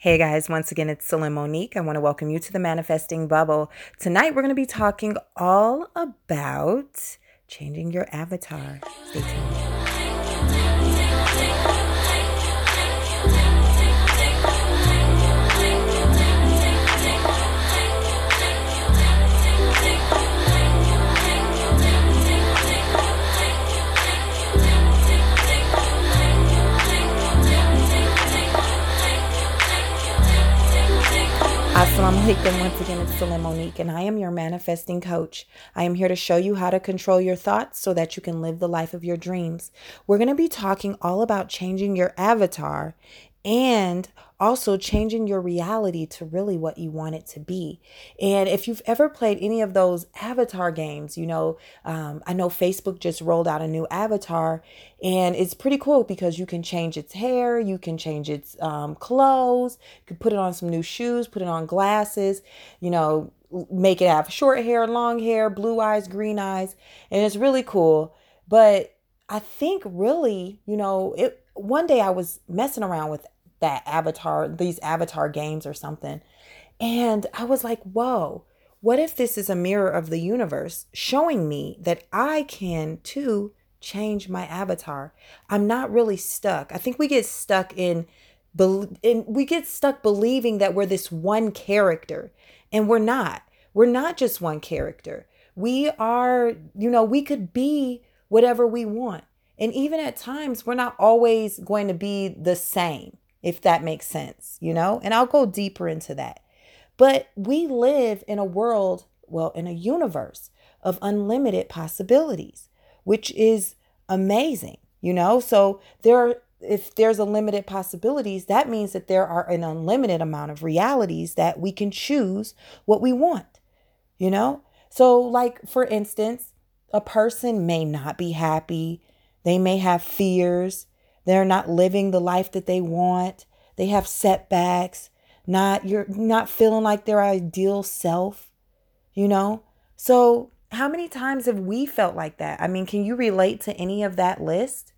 Hey guys, once again, it's Celine Monique. I want to welcome you to the Manifesting Bubble. Tonight, we're going to be talking all about changing your avatar. Stay tuned. Assalamu alaikum. Once again, it's Celine Monique, and I am your manifesting coach. I am here to show you how to control your thoughts so that you can live the life of your dreams. We're going to be talking all about changing your avatar and also changing your reality to really what you want it to be. And if you've ever played any of those avatar games, you know, um, I know Facebook just rolled out a new avatar and it's pretty cool because you can change its hair, you can change its um, clothes, you can put it on some new shoes, put it on glasses, you know, make it have short hair, long hair, blue eyes, green eyes, and it's really cool. But I think really, you know, it one day I was messing around with that avatar, these avatar games or something. And I was like, whoa, what if this is a mirror of the universe showing me that I can too change my avatar? I'm not really stuck. I think we get stuck in, in we get stuck believing that we're this one character, and we're not. We're not just one character. We are, you know, we could be whatever we want. And even at times, we're not always going to be the same if that makes sense, you know? And I'll go deeper into that. But we live in a world, well, in a universe of unlimited possibilities, which is amazing, you know? So there are if there's a limited possibilities, that means that there are an unlimited amount of realities that we can choose what we want. You know? So like for instance, a person may not be happy, they may have fears, they're not living the life that they want. They have setbacks. Not you're not feeling like their ideal self, you know? So, how many times have we felt like that? I mean, can you relate to any of that list?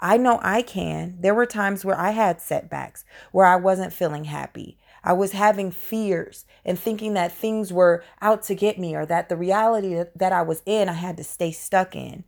I know I can. There were times where I had setbacks, where I wasn't feeling happy. I was having fears and thinking that things were out to get me or that the reality that I was in, I had to stay stuck in.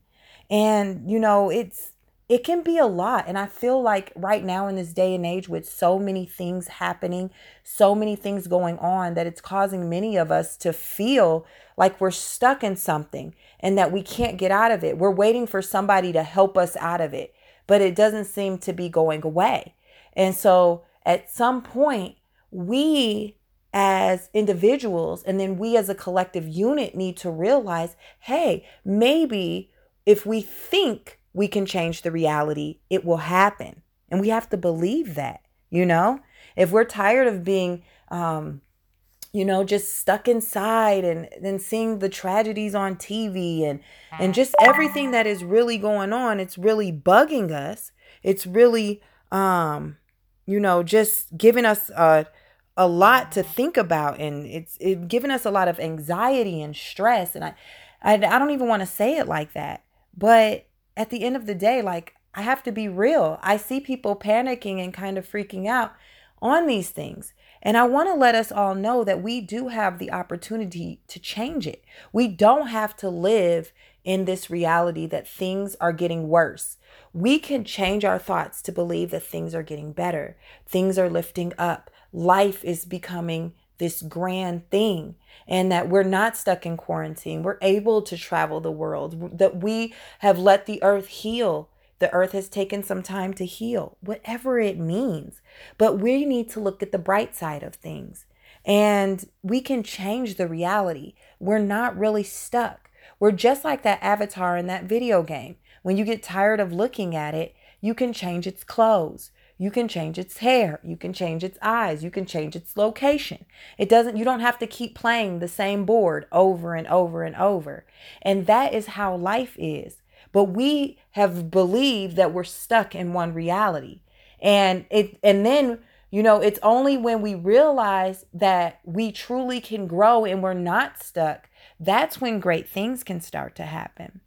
And, you know, it's it can be a lot. And I feel like right now in this day and age, with so many things happening, so many things going on, that it's causing many of us to feel like we're stuck in something and that we can't get out of it. We're waiting for somebody to help us out of it, but it doesn't seem to be going away. And so at some point, we as individuals and then we as a collective unit need to realize hey, maybe if we think we can change the reality. It will happen. And we have to believe that, you know? If we're tired of being, um, you know, just stuck inside and then seeing the tragedies on TV and and just everything that is really going on, it's really bugging us. It's really um, you know, just giving us a a lot to think about and it's it giving us a lot of anxiety and stress and I I, I don't even want to say it like that. But at the end of the day, like I have to be real. I see people panicking and kind of freaking out on these things. And I want to let us all know that we do have the opportunity to change it. We don't have to live in this reality that things are getting worse. We can change our thoughts to believe that things are getting better, things are lifting up, life is becoming this grand thing and that we're not stuck in quarantine. We're able to travel the world, that we have let the earth heal. The earth has taken some time to heal, whatever it means. But we need to look at the bright side of things and we can change the reality. We're not really stuck. We're just like that avatar in that video game. When you get tired of looking at it, you can change its clothes. You can change its hair. You can change its eyes. You can change its location. It doesn't, you don't have to keep playing the same board over and over and over. And that is how life is. But we have believed that we're stuck in one reality. And it, and then, you know, it's only when we realize that we truly can grow and we're not stuck, that's when great things can start to happen.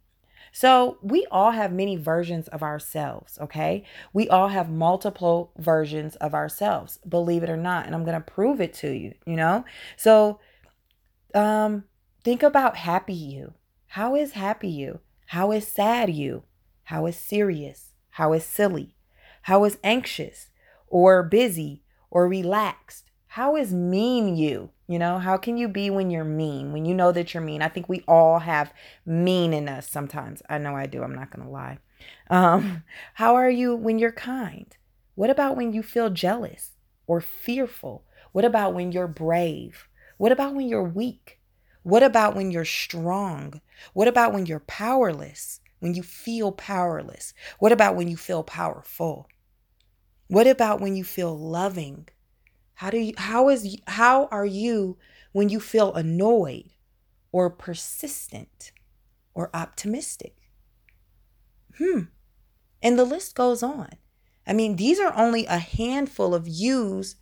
So we all have many versions of ourselves, okay? We all have multiple versions of ourselves, believe it or not. And I'm going to prove it to you, you know? So um think about happy you. How is happy you? How is sad you? How is serious? How is silly? How is anxious or busy or relaxed? How is mean you? You know, how can you be when you're mean, when you know that you're mean? I think we all have mean in us sometimes. I know I do. I'm not going to lie. Um, how are you when you're kind? What about when you feel jealous or fearful? What about when you're brave? What about when you're weak? What about when you're strong? What about when you're powerless? When you feel powerless? What about when you feel powerful? What about when you feel loving? How do you how is how are you when you feel annoyed or persistent or optimistic? Hmm. And the list goes on. I mean, these are only a handful of yous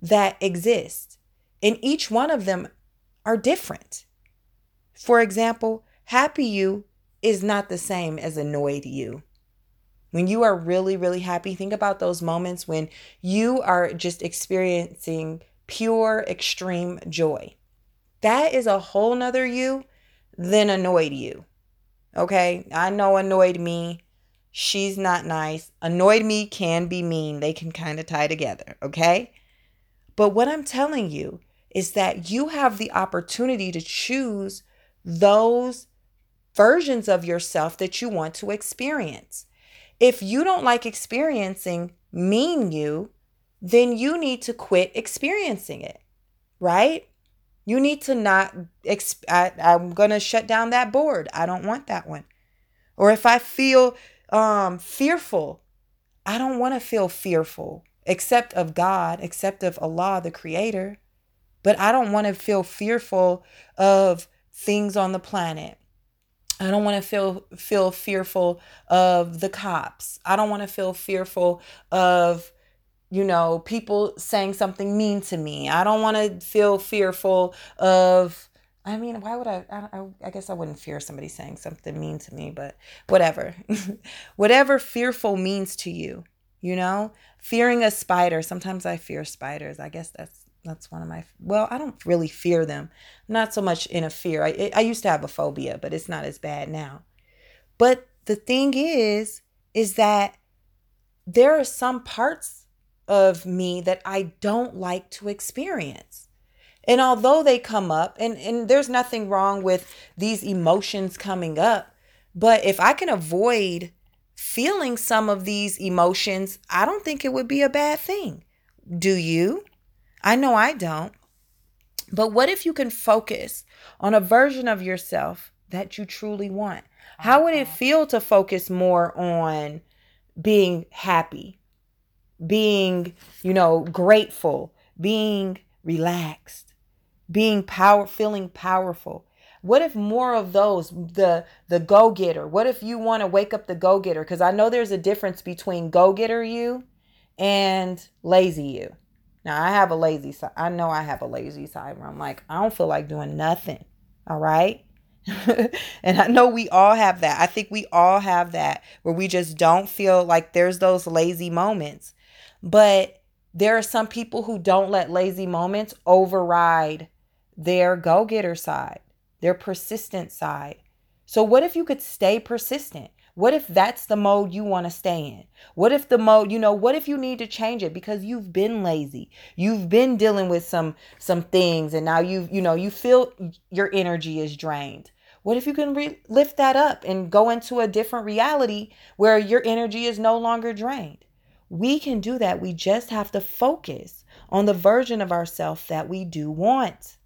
that exist, and each one of them are different. For example, happy you is not the same as annoyed you. When you are really, really happy, think about those moments when you are just experiencing pure, extreme joy. That is a whole nother you than annoyed you. Okay. I know annoyed me. She's not nice. Annoyed me can be mean. They can kind of tie together. Okay. But what I'm telling you is that you have the opportunity to choose those versions of yourself that you want to experience. If you don't like experiencing mean you, then you need to quit experiencing it, right? You need to not, exp- I, I'm going to shut down that board. I don't want that one. Or if I feel um, fearful, I don't want to feel fearful, except of God, except of Allah, the Creator. But I don't want to feel fearful of things on the planet. I don't want to feel feel fearful of the cops. I don't want to feel fearful of you know people saying something mean to me. I don't want to feel fearful of I mean, why would I, I? I guess I wouldn't fear somebody saying something mean to me, but whatever. whatever fearful means to you, you know? Fearing a spider. Sometimes I fear spiders. I guess that's that's one of my well i don't really fear them. Not so much in a fear. I, I used to have a phobia but it's not as bad now. But the thing is is that there are some parts of me that i don't like to experience. And although they come up and and there's nothing wrong with these emotions coming up but if i can avoid feeling some of these emotions i don't think it would be a bad thing. Do you I know I don't. But what if you can focus on a version of yourself that you truly want? How would it uh-huh. feel to focus more on being happy, being, you know, grateful, being relaxed, being power feeling powerful? What if more of those the the go-getter? What if you want to wake up the go-getter cuz I know there's a difference between go-getter you and lazy you. Now I have a lazy side. I know I have a lazy side where I'm like, I don't feel like doing nothing. All right. and I know we all have that. I think we all have that where we just don't feel like there's those lazy moments. But there are some people who don't let lazy moments override their go getter side, their persistent side. So, what if you could stay persistent? What if that's the mode you want to stay in? What if the mode, you know, what if you need to change it because you've been lazy? You've been dealing with some some things and now you you know, you feel your energy is drained. What if you can re- lift that up and go into a different reality where your energy is no longer drained? We can do that. We just have to focus on the version of ourselves that we do want.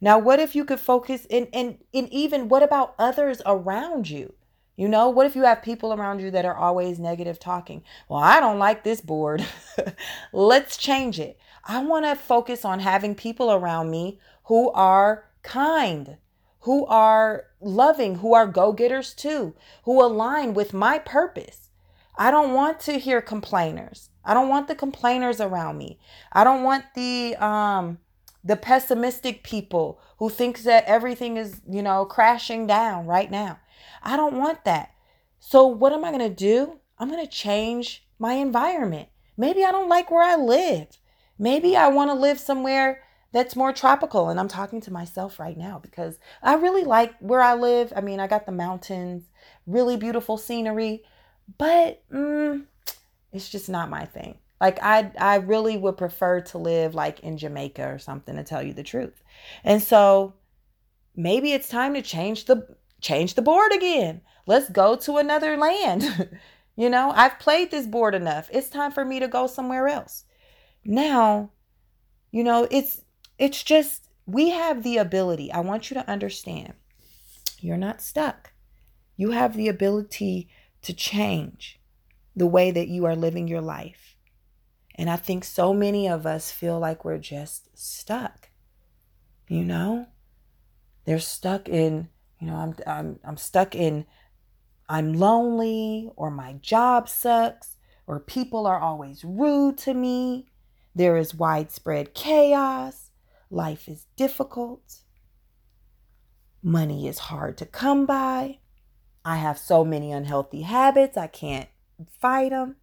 Now, what if you could focus in and in, in even what about others around you? You know, what if you have people around you that are always negative talking? Well, I don't like this board. Let's change it. I want to focus on having people around me who are kind, who are loving, who are go getters too, who align with my purpose. I don't want to hear complainers. I don't want the complainers around me. I don't want the um the pessimistic people who thinks that everything is, you know, crashing down right now. I don't want that. So, what am I going to do? I'm going to change my environment. Maybe I don't like where I live. Maybe I want to live somewhere that's more tropical. And I'm talking to myself right now because I really like where I live. I mean, I got the mountains, really beautiful scenery, but mm, it's just not my thing. Like I I really would prefer to live like in Jamaica or something to tell you the truth. And so maybe it's time to change the change the board again. Let's go to another land. you know, I've played this board enough. It's time for me to go somewhere else. Now, you know, it's it's just we have the ability. I want you to understand. You're not stuck. You have the ability to change the way that you are living your life. And I think so many of us feel like we're just stuck. You know? They're stuck in, you know, I'm I'm I'm stuck in I'm lonely or my job sucks or people are always rude to me. There is widespread chaos. Life is difficult. Money is hard to come by. I have so many unhealthy habits, I can't fight them.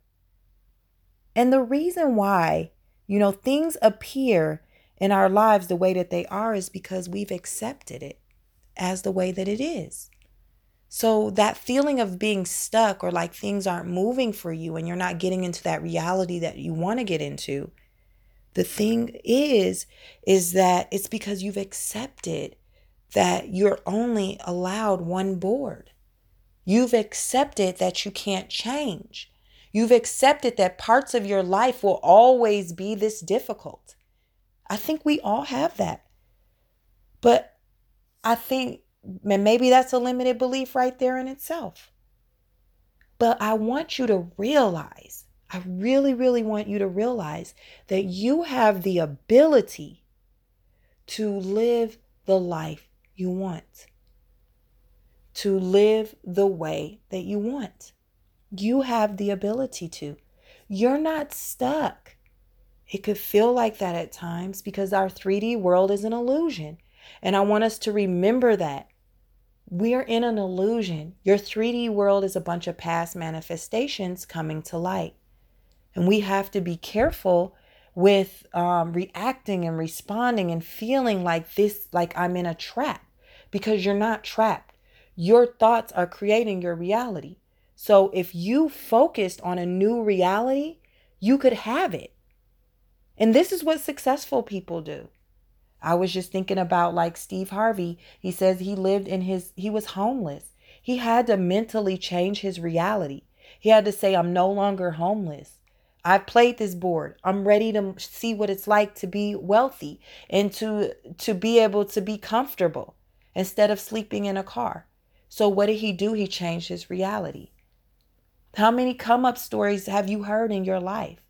And the reason why, you know, things appear in our lives the way that they are is because we've accepted it as the way that it is. So that feeling of being stuck or like things aren't moving for you and you're not getting into that reality that you want to get into. The thing is is that it's because you've accepted that you're only allowed one board. You've accepted that you can't change. You've accepted that parts of your life will always be this difficult. I think we all have that. But I think maybe that's a limited belief right there in itself. But I want you to realize, I really, really want you to realize that you have the ability to live the life you want to live the way that you want. You have the ability to. You're not stuck. It could feel like that at times because our 3D world is an illusion. And I want us to remember that. We're in an illusion. Your 3D world is a bunch of past manifestations coming to light. And we have to be careful with um, reacting and responding and feeling like this, like I'm in a trap, because you're not trapped. Your thoughts are creating your reality. So if you focused on a new reality, you could have it. And this is what successful people do. I was just thinking about like Steve Harvey. He says he lived in his, he was homeless. He had to mentally change his reality. He had to say, I'm no longer homeless. I've played this board. I'm ready to see what it's like to be wealthy and to to be able to be comfortable instead of sleeping in a car. So, what did he do? He changed his reality. How many come up stories have you heard in your life?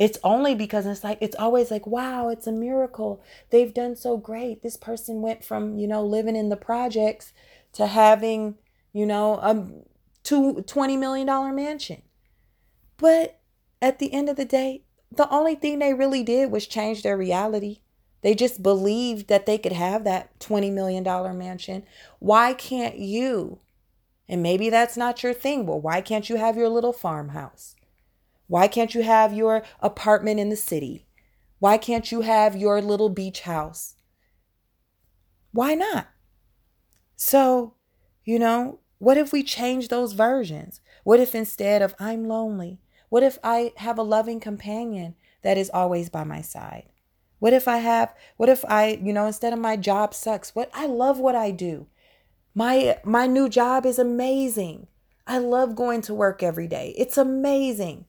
It's only because it's like, it's always like, wow, it's a miracle. They've done so great. This person went from, you know, living in the projects to having, you know, a two, $20 million mansion. But at the end of the day, the only thing they really did was change their reality. They just believed that they could have that $20 million mansion. Why can't you? And maybe that's not your thing. Well, why can't you have your little farmhouse? Why can't you have your apartment in the city? Why can't you have your little beach house? Why not? So, you know, what if we change those versions? What if instead of I'm lonely, what if I have a loving companion that is always by my side? What if I have, what if I, you know, instead of my job sucks, what I love what I do. My my new job is amazing. I love going to work every day. It's amazing.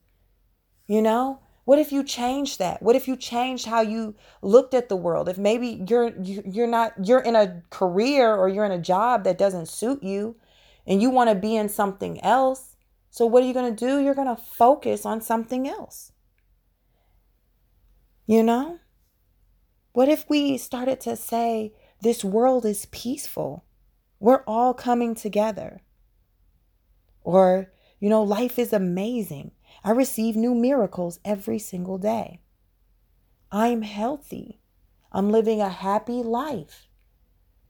You know? What if you changed that? What if you changed how you looked at the world? If maybe you're you're not you're in a career or you're in a job that doesn't suit you and you want to be in something else. So what are you going to do? You're going to focus on something else. You know? What if we started to say, this world is peaceful? We're all coming together. Or, you know, life is amazing. I receive new miracles every single day. I'm healthy. I'm living a happy life.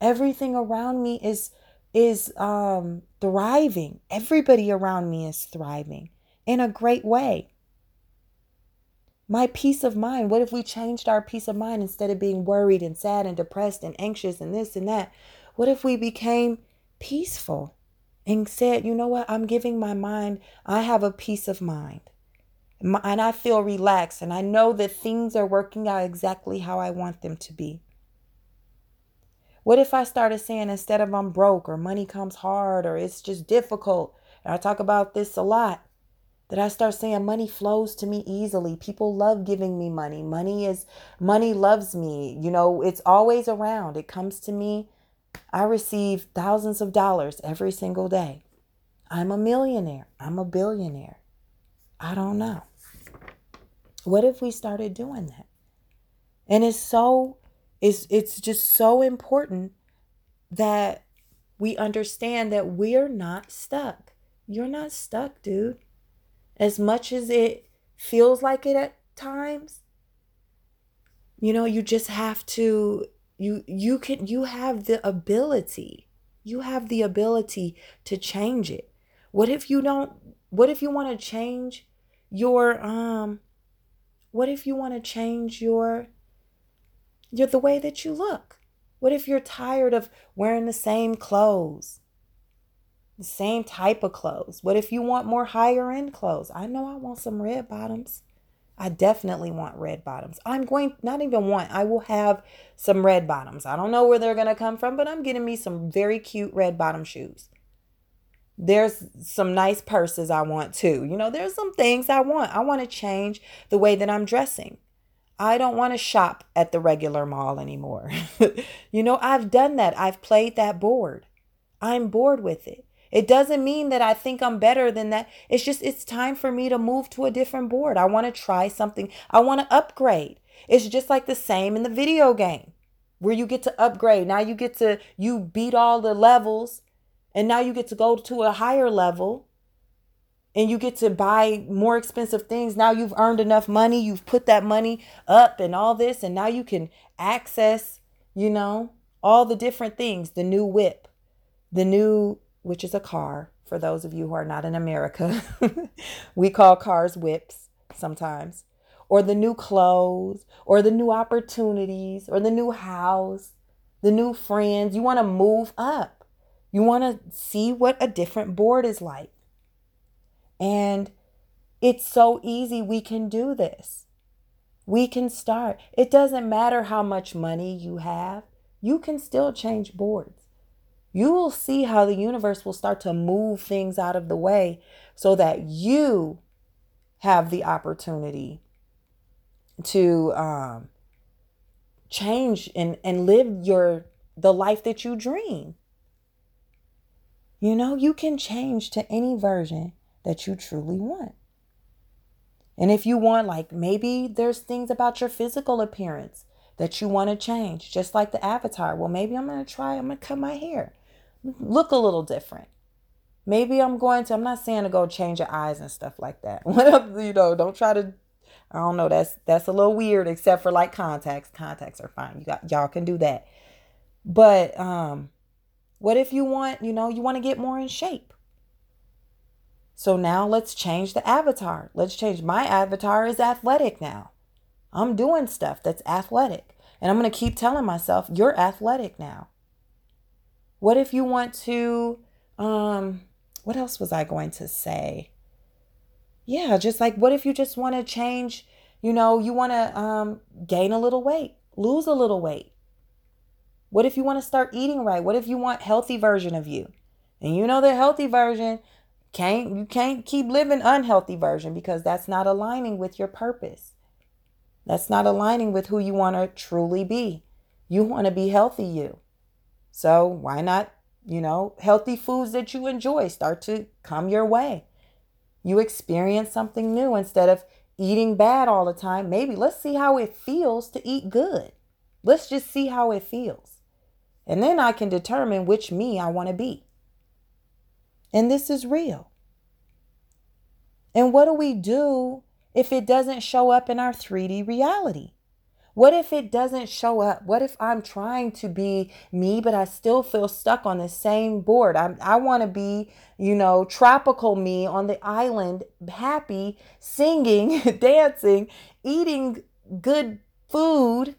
Everything around me is is um, thriving. Everybody around me is thriving in a great way. My peace of mind. What if we changed our peace of mind instead of being worried and sad and depressed and anxious and this and that? What if we became peaceful and said, you know what? I'm giving my mind, I have a peace of mind. And I feel relaxed and I know that things are working out exactly how I want them to be. What if I started saying instead of I'm broke or money comes hard or it's just difficult, and I talk about this a lot, that I start saying money flows to me easily. People love giving me money. Money is money loves me. You know, it's always around. It comes to me. I receive thousands of dollars every single day. I'm a millionaire. I'm a billionaire. I don't know. What if we started doing that? And it's so it's it's just so important that we understand that we're not stuck. You're not stuck, dude. As much as it feels like it at times, you know, you just have to you you can you have the ability. You have the ability to change it. What if you don't what if you want to change your um what if you want to change your you're the way that you look. What if you're tired of wearing the same clothes? The same type of clothes. What if you want more higher end clothes? I know I want some red bottoms. I definitely want red bottoms. I'm going, not even want, I will have some red bottoms. I don't know where they're going to come from, but I'm getting me some very cute red bottom shoes. There's some nice purses I want too. You know, there's some things I want. I want to change the way that I'm dressing. I don't want to shop at the regular mall anymore. you know, I've done that. I've played that board. I'm bored with it. It doesn't mean that I think I'm better than that. It's just, it's time for me to move to a different board. I want to try something. I want to upgrade. It's just like the same in the video game where you get to upgrade. Now you get to, you beat all the levels and now you get to go to a higher level and you get to buy more expensive things. Now you've earned enough money, you've put that money up and all this, and now you can access, you know, all the different things the new whip, the new, which is a car for those of you who are not in America. we call cars whips sometimes, or the new clothes, or the new opportunities, or the new house, the new friends. You want to move up, you want to see what a different board is like. And it's so easy. We can do this. We can start. It doesn't matter how much money you have, you can still change boards. You will see how the universe will start to move things out of the way so that you have the opportunity to um, change and, and live your the life that you dream. You know, you can change to any version that you truly want. And if you want, like maybe there's things about your physical appearance that you want to change, just like the avatar. Well, maybe I'm going to try, I'm going to cut my hair, look a little different. Maybe I'm going to, I'm not saying to go change your eyes and stuff like that. you know, don't try to, I don't know, that's, that's a little weird, except for like contacts. Contacts are fine. You got, y'all can do that. But, um, what if you want, you know, you want to get more in shape? So now let's change the avatar. Let's change my avatar is athletic now. I'm doing stuff that's athletic. And I'm going to keep telling myself, you're athletic now. What if you want to, um, what else was I going to say? Yeah, just like what if you just want to change, you know, you want to um, gain a little weight, lose a little weight. What if you want to start eating right? What if you want healthy version of you? And you know the healthy version can't you can't keep living unhealthy version because that's not aligning with your purpose. That's not aligning with who you want to truly be. You want to be healthy you. So why not, you know, healthy foods that you enjoy start to come your way. You experience something new instead of eating bad all the time. Maybe let's see how it feels to eat good. Let's just see how it feels. And then I can determine which me I want to be. And this is real. And what do we do if it doesn't show up in our 3D reality? What if it doesn't show up? What if I'm trying to be me, but I still feel stuck on the same board? I, I want to be, you know, tropical me on the island, happy, singing, dancing, eating good food,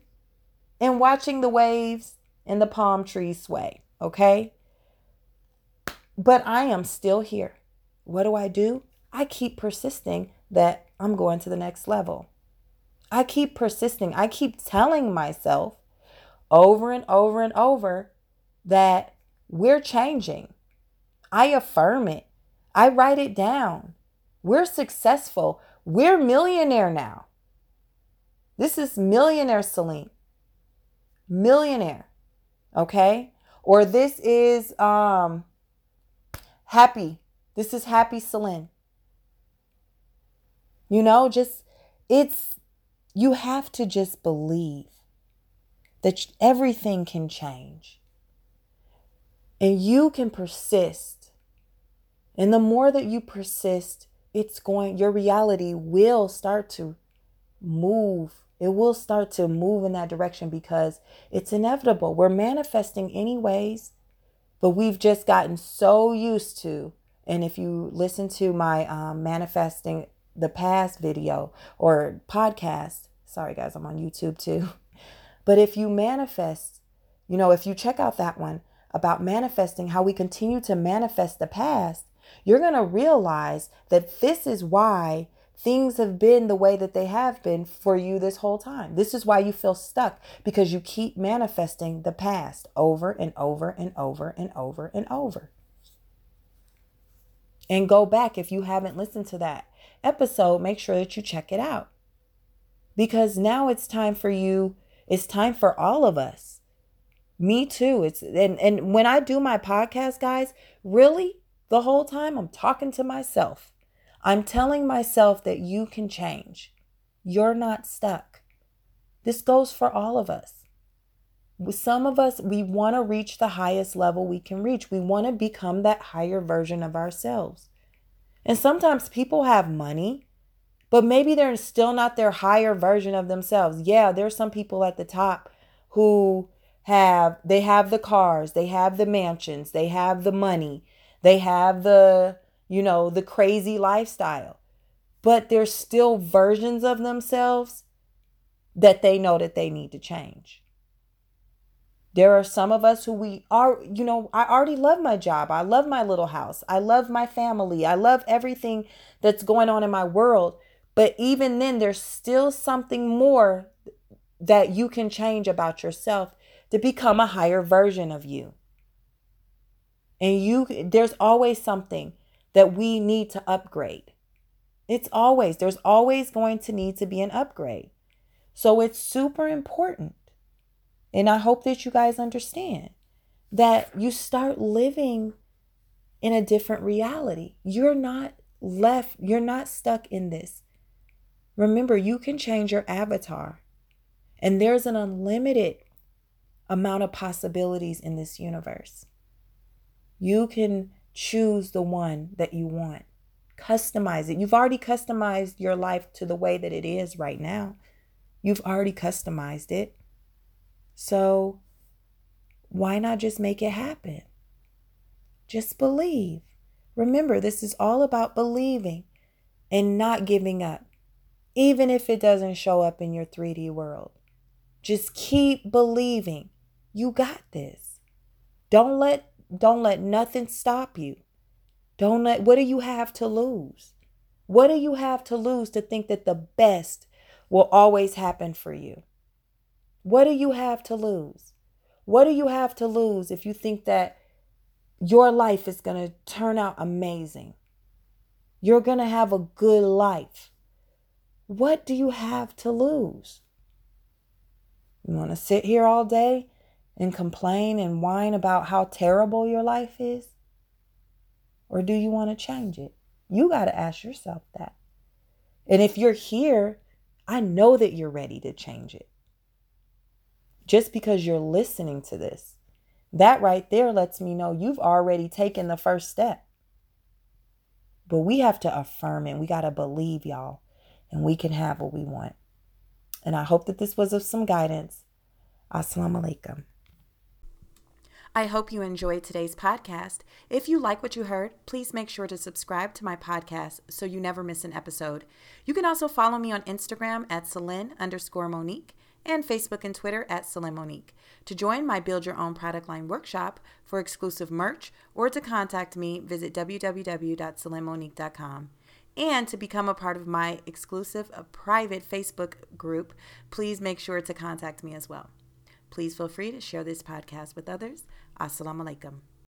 and watching the waves and the palm trees sway. Okay. But I am still here. What do I do? I keep persisting that I'm going to the next level. I keep persisting. I keep telling myself over and over and over that we're changing. I affirm it. I write it down. We're successful. We're millionaire now. This is millionaire Celine. Millionaire. Okay? Or this is um happy. This is happy Celine. You know, just it's you have to just believe that everything can change. And you can persist. And the more that you persist, it's going, your reality will start to move. It will start to move in that direction because it's inevitable. We're manifesting anyways, but we've just gotten so used to. And if you listen to my um, manifesting the past video or podcast. Sorry, guys, I'm on YouTube too. But if you manifest, you know, if you check out that one about manifesting, how we continue to manifest the past, you're going to realize that this is why things have been the way that they have been for you this whole time. This is why you feel stuck because you keep manifesting the past over and over and over and over and over. And go back if you haven't listened to that episode, make sure that you check it out. Because now it's time for you, it's time for all of us. Me too. It's and and when I do my podcast, guys, really the whole time I'm talking to myself. I'm telling myself that you can change. You're not stuck. This goes for all of us. Some of us, we want to reach the highest level we can reach. We want to become that higher version of ourselves. And sometimes people have money, but maybe they're still not their higher version of themselves. Yeah, there's some people at the top who have they have the cars, they have the mansions, they have the money, they have the, you know, the crazy lifestyle. But there's still versions of themselves that they know that they need to change. There are some of us who we are, you know, I already love my job. I love my little house. I love my family. I love everything that's going on in my world. But even then, there's still something more that you can change about yourself to become a higher version of you. And you, there's always something that we need to upgrade. It's always, there's always going to need to be an upgrade. So it's super important and I hope that you guys understand that you start living in a different reality. You're not left, you're not stuck in this. Remember, you can change your avatar, and there's an unlimited amount of possibilities in this universe. You can choose the one that you want, customize it. You've already customized your life to the way that it is right now, you've already customized it. So why not just make it happen? Just believe. Remember, this is all about believing and not giving up, even if it doesn't show up in your 3D world. Just keep believing. You got this. Don't let don't let nothing stop you. Don't let what do you have to lose? What do you have to lose to think that the best will always happen for you? What do you have to lose? What do you have to lose if you think that your life is going to turn out amazing? You're going to have a good life. What do you have to lose? You want to sit here all day and complain and whine about how terrible your life is? Or do you want to change it? You got to ask yourself that. And if you're here, I know that you're ready to change it just because you're listening to this. That right there lets me know you've already taken the first step. But we have to affirm it. We got to believe, y'all, and we can have what we want. And I hope that this was of some guidance. Assalamu alaikum. I hope you enjoyed today's podcast. If you like what you heard, please make sure to subscribe to my podcast so you never miss an episode. You can also follow me on Instagram at Celine underscore Monique and Facebook and Twitter at Celine Monique. To join my Build Your Own Product Line workshop for exclusive merch or to contact me, visit www.celinemonique.com. And to become a part of my exclusive uh, private Facebook group, please make sure to contact me as well. Please feel free to share this podcast with others. Assalamu alaikum.